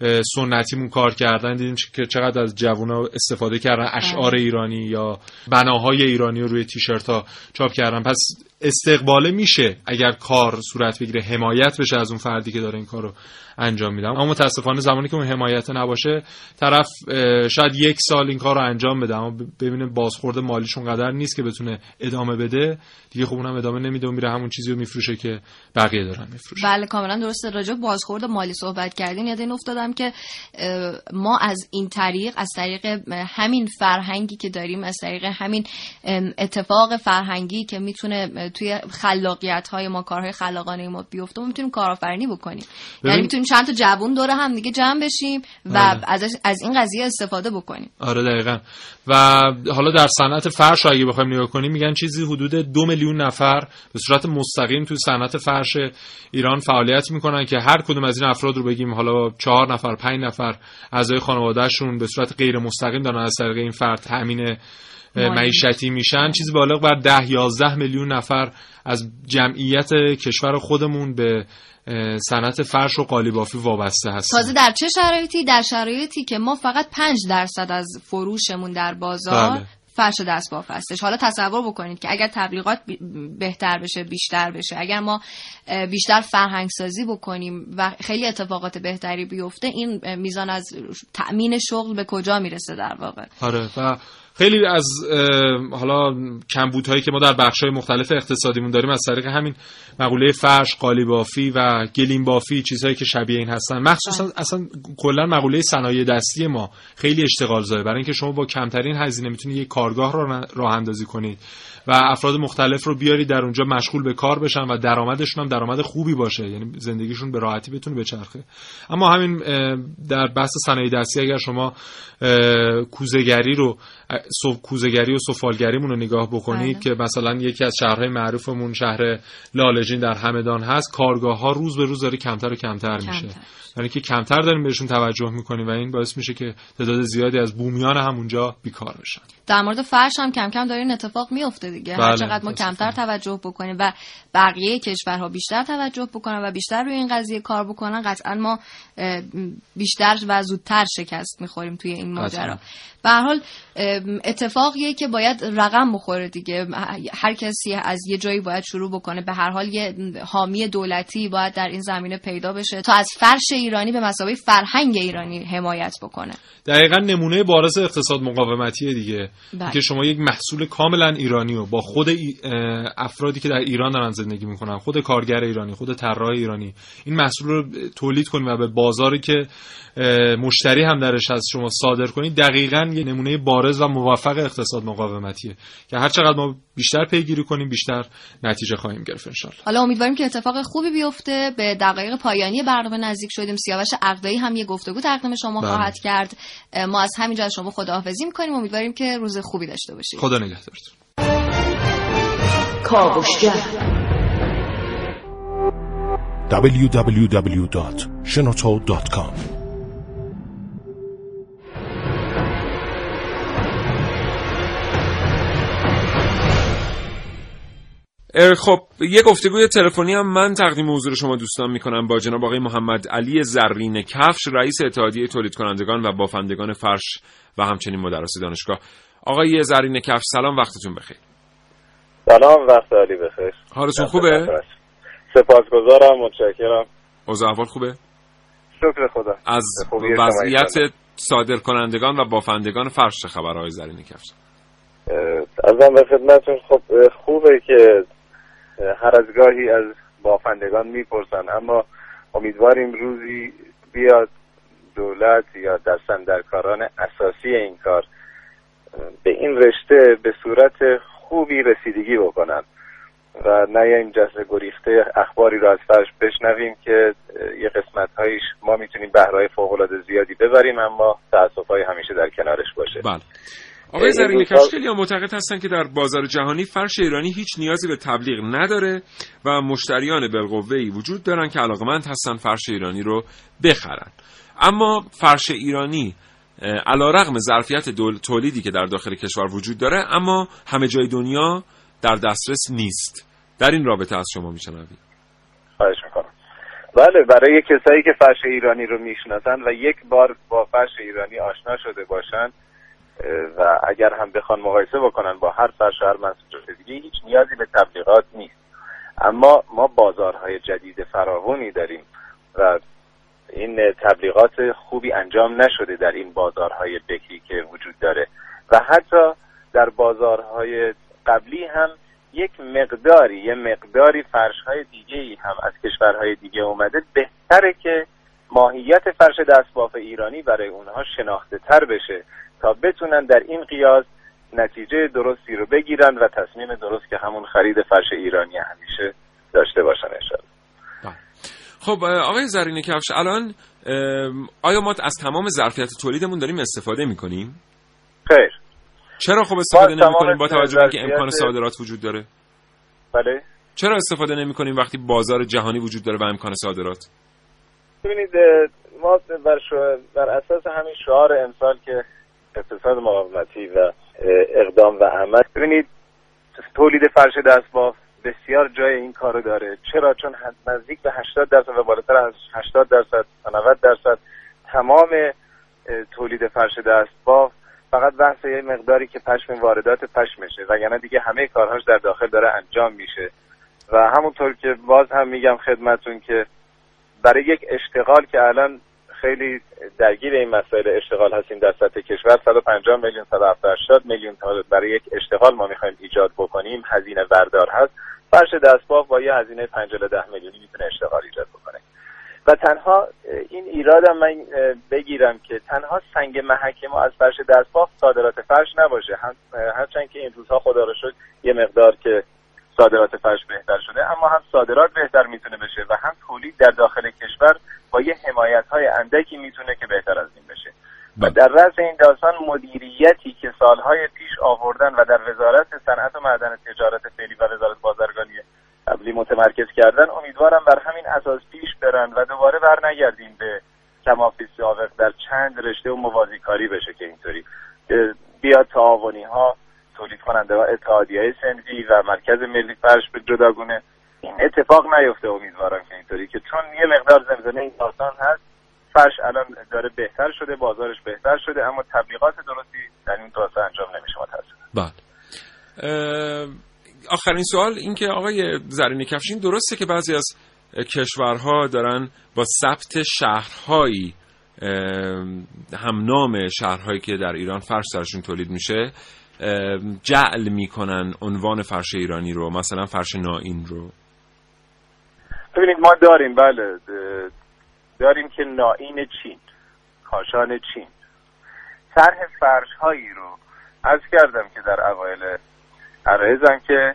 اه، سنتیمون کار کردن دیدیم که چقدر از جوونا استفاده کردن اشعار ایرانی یا بناهای ایرانی رو روی تیشرت ها چاپ کردن. پس استقباله میشه اگر کار صورت بگیره حمایت بشه از اون فردی که داره این کار رو انجام میدم اما متاسفانه زمانی که اون حمایت نباشه طرف شاید یک سال این کار رو انجام بده. اما ببینه بازخورد مالیش اونقدر نیست که بتونه ادامه بده. دیگه خب اونم ادامه نمیده و میره همون چیزی رو میفروشه که بقیه دارن میفروشن. بله کاملا درسته. راجع بازخورد مالی صحبت کردین یاد این افتادم که ما از این طریق از طریق همین فرهنگی که داریم از طریق همین اتفاق فرهنگی که می‌تونه توی خلاقیت های ما کارهای خلاقانه ما بیفته ما می‌تونیم کارآفرینی بکنیم ببین- یعنی می‌تونیم چند تا جوون دوره هم دیگه جمع بشیم و. ازش از این قضیه استفاده بکنیم آره دقیقا و حالا در صنعت فرش اگه بخوایم نگاه کنیم میگن چیزی حدود دو میلیون نفر به صورت مستقیم توی صنعت فرش ایران فعالیت می‌کنن که هر کدوم از این افراد رو بگیم حالا چهار نفر پنج نفر اعضای خانوادهشون به صورت غیر مستقیم دارن از طریق این فرد تامین. معیشتی میشن. چیزی بالغ بر ده یازده میلیون نفر از جمعیت کشور خودمون به صنعت فرش و قالیبافی وابسته هستن. تازه در چه شرایطی؟ در شرایطی که ما فقط 5 درصد از فروشمون در بازار بله. فرش دستباف هستش. حالا تصور بکنید که اگر تبلیغات بهتر بشه بیشتر بشه اگر ما بیشتر فرهنگ سازی بکنیم و خیلی اتفاقات بهتری بیفته این میزان از تأمین شغل به کجا می‌رسه در واقع؟ آره و خیلی از حالا کمبودهایی که ما در بخش‌های مختلف اقتصادیمون داریم از طریق همین مقوله فرش، قالیبافی و گلیم بافی چیزهایی که شبیه این هستن. مخصوصا اصلا کلا مقوله صنایع دستی ما خیلی اشتغال زایی برای اینکه شما با کمترین هزینه می‌تونید یک کارگاه را راه اندازی کنید و افراد مختلف رو بیارید در اونجا مشغول به کار بشن و درآمدشون هم درآمد خوبی باشه. یعنی زندگیشون به راحتی بتونه بچرخه. اما همین در بحث صنایع دستی اگر شما اه، کوزهگری رو کوزگری و سفالگریمون رو نگاه بکنید بله. که مثلا یکی از شهرهای معروفمون شهر لالجین در همدان هست کارگاه ها روز به روز داره کمتر و کمتر, کمتر. میشه یعنی که کمتر داریم بهشون توجه می‌کنیم و این باعث میشه که تعداد زیادی از بومیان همونجا بیکار بشن. در مورد فرش هم کم کم داره این اتفاق میفته دیگه. بله. هر چقدر ما کمتر توجه بکنیم و بقیه کشورها بیشتر توجه بکنن و بیشتر روی این قضیه کار بکنن قطعا ما بیشتر و زودتر شکست می‌خوریم توی این ماجرا. به حال اتفاقیه که باید رقم بخوره دیگه. هر کسی از یه جایی باید شروع بکنه. به هر حال یه حامی دولتی باید در این زمینه پیدا بشه. تا از فرش ایرانی به مسابقه فرهنگ ایرانی حمایت بکنه دقیقا نمونه بارز اقتصاد مقاومتی دیگه بله. که شما یک محصول کاملا ایرانی و با خود افرادی که در ایران دارن زندگی می‌کنن خود کارگر ایرانی خود طراح ایرانی این محصول رو تولید کنیم و به بازاری که مشتری هم درش هست شما صادر کنید دقیقا یه نمونه بارز و موفق اقتصاد مقاومتیه که هر چقدر ما بیشتر پیگیری کنیم بیشتر نتیجه خواهیم گرفت انشالله. حالا امیدواریم که اتفاق خوبی بیفته به دقایق پایانی برنامه نزدیک شدیم. سیاوش عقدایی هم یه گفتگو تقدیم شما بله. خواهد کرد. ما از همینجا از شما خداحافظی می‌کنیم. امیدواریم که روز خوبی داشته باشید. خدا نگهدارتون. www.shenoto.com خب یه گفتگوی تلفنی هم من تقدیم حضور شما دوستان می‌کنم با جناب آقای محمد علی زرین کفش رئیس اتحادیه تولید کنندگان و بافندگان فرش و همچنین مدرس دانشگاه. آقای زرین کفش سلام وقتتون بخیر. سلام وقت علی بخیر. حالتون خوبه؟ سپاسگزارم متشکرم. اوضاع احوال خوبه؟ شکر خدا. از وضعیت صادر کنندگان و بافندگان فرش خبر آقای زرین کفش؟ ازم به خدمتون خب خوبه که هر از گاهی از بافندگان می‌پرسن اما امیدواریم روزی بیاد دولت یا دستندرکاران اساسی این کار به این رشته به صورت خوبی رسیدگی بکنن و نه این جسر گریخته اخباری رو از فرش بشنویم که یه قسمت هایش ما می‌تونیم بهرهای فوق زیادی ببریم اما تاسف های همیشه در کنارش باشه. بله. آقای زرین کفش خیلی معتقد هستن که در بازار جهانی فرش ایرانی هیچ نیازی به تبلیغ نداره و مشتریان بالقوه‌ای وجود دارن که علاقمند هستن فرش ایرانی رو بخرن. اما فرش ایرانی علا رقم ظرفیت تولیدی که در داخل کشور وجود داره اما همه جای دنیا در دسترس نیست. در این رابطه از شما میشنویم. خواهش می‌کنم. بله برای کسایی که فرش ایرانی رو می‌شناسن و یک بار با فرش ایرانی آشنا شده باشند و اگر هم بخوان مقایسه بکنن با هر فرش هر محصول دیگه هیچ نیازی به تبلیغات نیست. اما ما بازارهای جدید فراوانی داریم و این تبلیغات خوبی انجام نشده در این بازارهای بکری که وجود داره. و حتی در بازارهای قبلی هم یک مقداری یه مقداری فرشهای دیگه ای هم از کشورهای دیگه اومده. بهتره که ماهیت فرش دستباف ایرانی برای اونها شناخته تر بشه. تا بتونن در این قیاس نتیجه درستی رو بگیرن و تصمیم درست که همون خرید فرش ایرانی همیشه داشته باشن انشاءالله بله. خب آقای زرین کفش الان آیا ما از تمام ظرفیت تولیدمون داریم استفاده می‌کنیم؟ خیر چرا خب استفاده نمی کنیم با توجه به که امکان صادرات وجود داره؟ بله چرا استفاده نمی کنیم وقتی بازار جهانی وجود داره و امکان صادرات؟ ببینید ما بر, بر اساس همین شعار امسال که اقتصاد مقاومتی و اقدام و عمل. ببینید تولید فرش دستباف بسیار جای این کارو داره. چرا؟ چون نزدیک به 80 درصد و بالاتر از 80 درصد تا 90 درصد تمام تولید فرش دستباف فقط بحث یه مقداری که پشم واردات و یعنی دیگه همه کارهاش در داخل داره انجام میشه. و همونطور که باز هم میگم خدمتون که برای یک اشتغال که الان خیلی درگیر این مسائل اشتغال هستیم در سطح کشور. 150 میلیون 180 میلیون تا برای یک اشتغال ما می‌خوایم ایجاد بکنیم هزینه بردار هست. فرش دستباف با یه هزینه 5 الی 10 میلیونی می‌تونه اشتغال ایجاد بکنه. و تنها این ایرادم من بگیرم که تنها سنگ محک ما از فرش دستباف صادرات فرش نباشه. هرچند که این روزها خدا رو شد یه مقدار که صادرات فرش بهتر شده اما هم صادرات بهتر می‌تونه بشه و هم تولید در داخل کشور با یه حمایت های اندکی می‌تونه که بهتر از این بشه. و در رأس این داستان مدیریتی که سالهای پیش آوردن و در وزارت صنعت و معدن تجارت فعلی و وزارت بازرگانی قبلی متمرکز کردن امیدوارم بر همین اساس پیش برن و دوباره بر نگردیم به کمافی سابق در چند رشته و موازی کاری بشه که اینطوری. بیاد تعاونی ها تولید کننده و اتحادی های سنفی و مرکز ملی فرش به جداگونه اتفاق نیفته امیدوارم که اینطوری که چون یه مقدار زمزمه این داستان هست فرش الان داره بهتر شده بازارش بهتر شده اما تبلیغات درستی در این داستان انجام نمیشه متاسفم. بله. آخرین سوال این که آقای زرین کفشین درسته که بعضی از کشورها دارن با ثبت شهرهایی هم نام شهرهایی که در ایران فرش سرشون تولید میشه جعل می‌کنن عنوان فرش ایرانی رو مثلا فرش نائین رو. ببینید ما داریم بله داریم که نائین چین کاشان چین طرح فرش هایی رو از کردم که در اوایل عرایزم که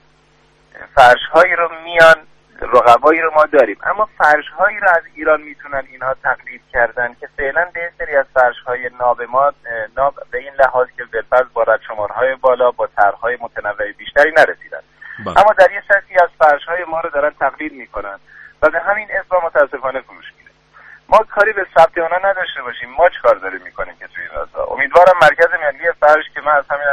فرش هایی رو میان رقبایی رو ما داریم اما فرش هایی رو از ایران می‌تونن اینها تقلید کردن که فعلا به سری از فرش های ناب ما ناب به این لحاظ که بالفرض با های بالا با طرحهای متنوع بیشتری نرسیدن با. بله. اما در یه سطحی از فرش های ما رو دارن تقلید می‌کنن و به همین اسم متاسفانه فروش میره ما کاری به ثبت اونا نداشته باشیم. ما چیکار داریم می‌کنیم که توی این امیدوارم مرکز ملی فرش که من از همین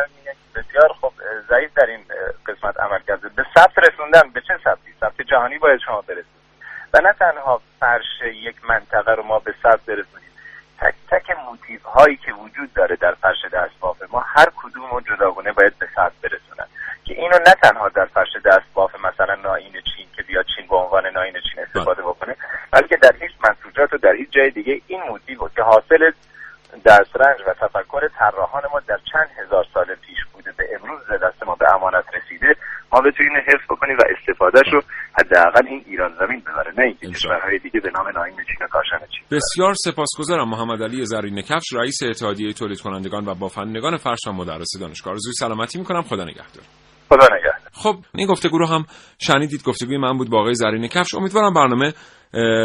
بسیار خب ضعیف در این قسمت عمل کرده. به ثبت رسوندن به چه ثبتی؟ ثبت جهانی باید شما برسید. و نه تنها فرش یک منطقه رو ما به ثبت برسونیم تک تک موتیف هایی که وجود داره در فرش دستباف ما هر کدوم رو جداگونه باید به ثبت برسونن. که اینو نه تنها در فرش دستباف مثلا ناین چین که بیاد چین به عنوان ناین چین استفاده بکنه بلکه در هیچ منسوجات و در هیچ جای دیگه این موتیف که حاصل دسترنج و تفکر طراحان ما در چند هزار سال پیش بوده. به امروز دست ما به امانت رسیده. ما بتونیم حفظ بکنیم و استفادهش رو حداقل این ایران زمین ببره نه اینکه کشورهای دیگه به نام نایم چین کاشان چین. بسیار سپاسگزارم محمد علی زرین کفش رئیس اتحادیه تولید کنندگان و بافندگان فرش و مدرس دانشگاه. آرزوی سلامتی می‌کنم. خدا نگهدار. خدا نگهدار. خب این گفتگو رو هم شنیدید. گفتگوی من بود با آقای زرین کفش. امیدوارم برنامه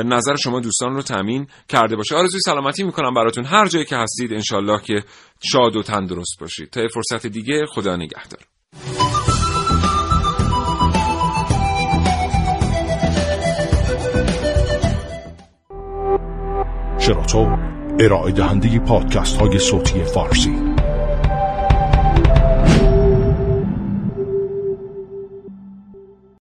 نظر شما دوستان رو تامین کرده باشه. آرزوی سلامتی می‌کنم براتون. هر جایی که هستید انشالله که شاد و تندرست باشید. تا فرصت دیگه خدا نگهدار. شراطو ارائه دهنده پادکست های صوتی فارسی.